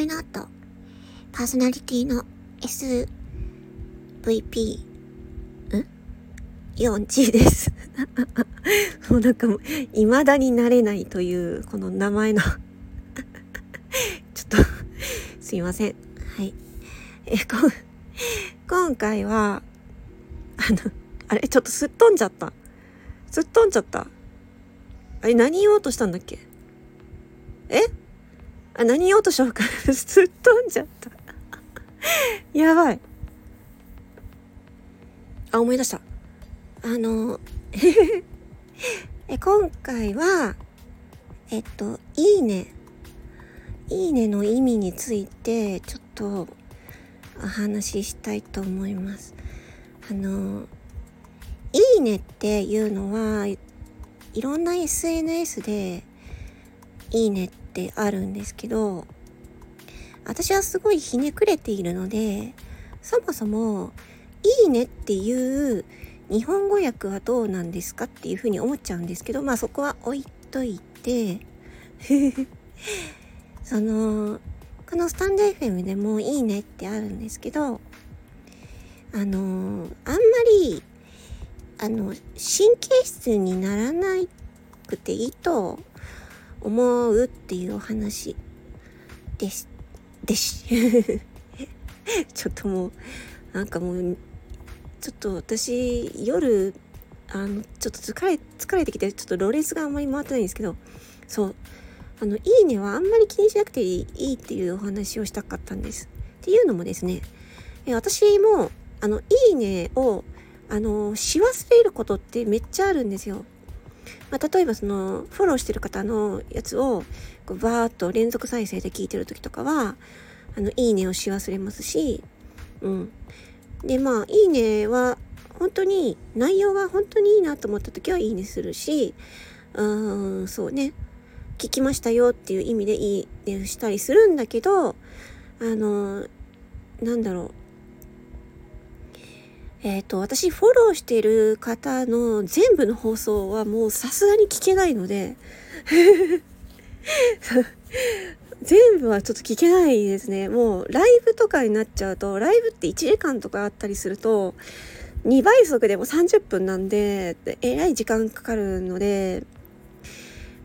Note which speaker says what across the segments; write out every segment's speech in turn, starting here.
Speaker 1: ワイナット、パーソナリティの SVP、ん ?4G です。もうなんか、未だになれないという、この名前の ちょっとすいません。はい。え、こ、今回は、あの、あれ？ちょっとすっ飛んじゃった。すっ飛んじゃった。あれ何言おうとしたんだっけ？え？あ、何言おうとしようか。すっ飛んじゃった。やばい。あ、思い出した。あの、え今回は、えっと、いいね。いいねの意味について、ちょっと、お話ししたいと思います。あの、いいねっていうのは、いろんな SNS で、いいねってあるんですけど、私はすごいひねくれているので、そもそも、いいねっていう日本語訳はどうなんですかっていうふうに思っちゃうんですけど、まあそこは置いといて、その、このスタンド FM でもいいねってあるんですけど、あの、あんまりあの神経質にならなくていいと思うっていうお話です。です。ちょっともうなんかもうちょっと私夜あのちょっと疲れ疲れてきてちょっとロレスがあんまり回ってないんですけどそうあのいいねはあんまり気にしなくていいっていうお話をしたかったんです。っていうのもですね私もあのいいねをあの、し忘れることってめっちゃあるんですよ。まあ、例えばその、フォローしてる方のやつを、こうバーッと連続再生で聞いてる時とかは、あの、いいねをし忘れますし、うん。で、まあ、いいねは、本当に、内容が本当にいいなと思った時はいいねするし、うーん、そうね。聞きましたよっていう意味でいいねしたりするんだけど、あの、なんだろう。えっ、ー、と、私フォローしてる方の全部の放送はもうさすがに聞けないので 全部はちょっと聞けないですね。もうライブとかになっちゃうと、ライブって1時間とかあったりすると、2倍速でも30分なんで、えらい時間かかるので、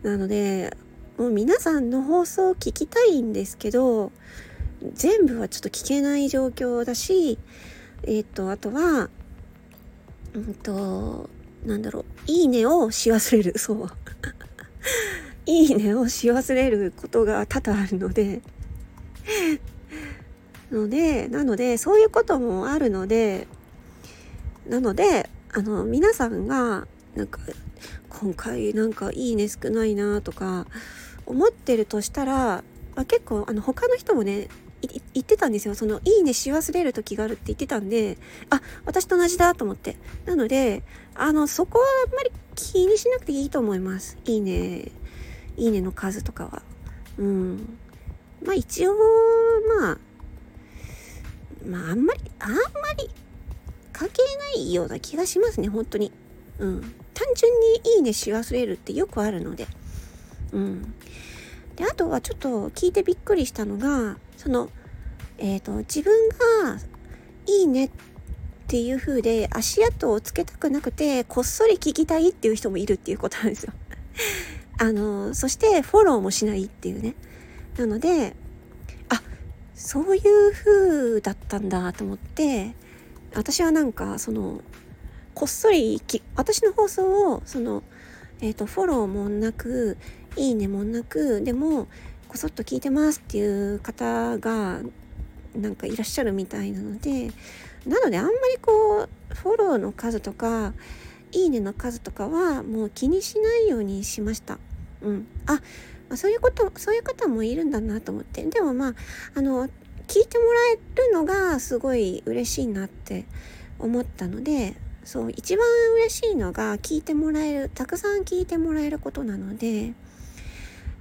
Speaker 1: なので、もう皆さんの放送を聞きたいんですけど、全部はちょっと聞けない状況だし、えっ、ー、と、あとは、うんと、なんだろう、いいねをし忘れる。そう。いいねをし忘れることが多々あるので ので、なので、そういうこともあるので、なので、あの、皆さんが、なんか、今回なんかいいね少ないなとか思ってるとしたら、まあ、結構あの他の人もね言ってたんですよ。その、いいねし忘れる時があるって言ってたんで、あ、私と同じだと思って。なので、あの、そこはあんまり気にしなくていいと思います。いいね、いいねの数とかは。うん。まあ一応、まあ、まああんまり、あんまり関係ないような気がしますね、本当に。うん。単純にいいねし忘れるってよくあるので。うん。で、あとはちょっと聞いてびっくりしたのが、その、え、ー、と、自分がいいねっていう風で足跡をつけたくなくて、こっそり聞きたいっていう人もいるっていうことなんですよ。あの、そしてフォローもしないっていうね。なので、あ、そういう風だったんだと思って、私はなんか、その、こっそり、私の放送を、その、えっ、ー、と、フォローもなく、いいねもなく、でも、こそっと聞いてますっていう方がなんかいらっしゃるみたいなのでなのであんまりこうフォローの数とかいいねの数とかはもう気にしないようにしました。うん、あ、ま、そういうことそういう方もいるんだなと思ってでもまああの聞いてもらえるのがすごい嬉しいなって思ったのでそう一番嬉しいのが聞いてもらえるたくさん聞いてもらえることなので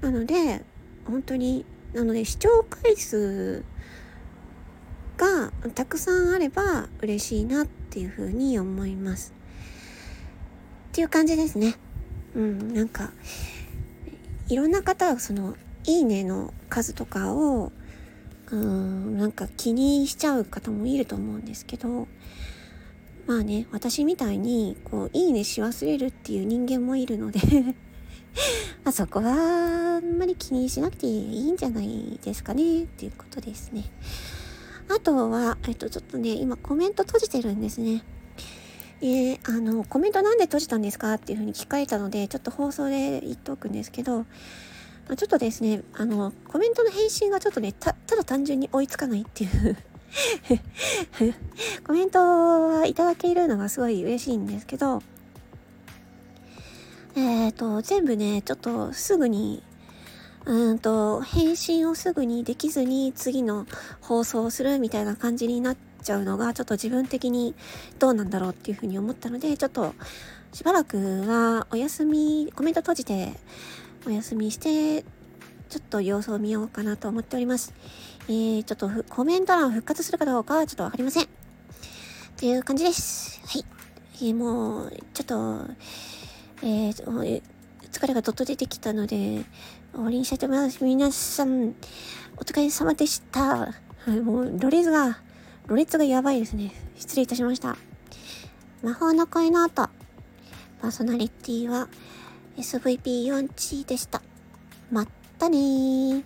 Speaker 1: なので本当になので視聴回数がたくさんあれば嬉しいなっていうふうに思います。っていう感じですね。うん、なんかいろんな方はそのいいねの数とかをうん、なんか気にしちゃう方もいると思うんですけど、まあね、私みたいに、こう、いいねし忘れるっていう人間もいるので あそこは、あんまり気にしなくていいんじゃないですかね、っていうことですね。あとは、えっと、ちょっとね、今コメント閉じてるんですね。えー、あの、コメントなんで閉じたんですかっていうふうに聞かれたので、ちょっと放送で言っておくんですけど、ちょっとですね、あの、コメントの返信がちょっとね、た、ただ単純に追いつかないっていう コメントはいただけるのがすごい嬉しいんですけど、えっ、ー、と、全部ね、ちょっとすぐに、うんと、返信をすぐにできずに次の放送をするみたいな感じになっちゃうのが、ちょっと自分的にどうなんだろうっていうふうに思ったので、ちょっとしばらくはお休み、コメント閉じてお休みして、ちょっと様子を見ようかなと思っております。えー、ちょっとコメント欄復活するかどうかはちょっとわかりません。っていう感じです。はい。えー、もう、ちょっと、えー、疲れがどっと出てきたので、終わりにしたいと思います。皆さん、お疲れ様でした。もう、ロレツが、ロレッツがやばいですね。失礼いたしました。魔法の声の後、パーソナリティは SVP4 チでした。まったねー。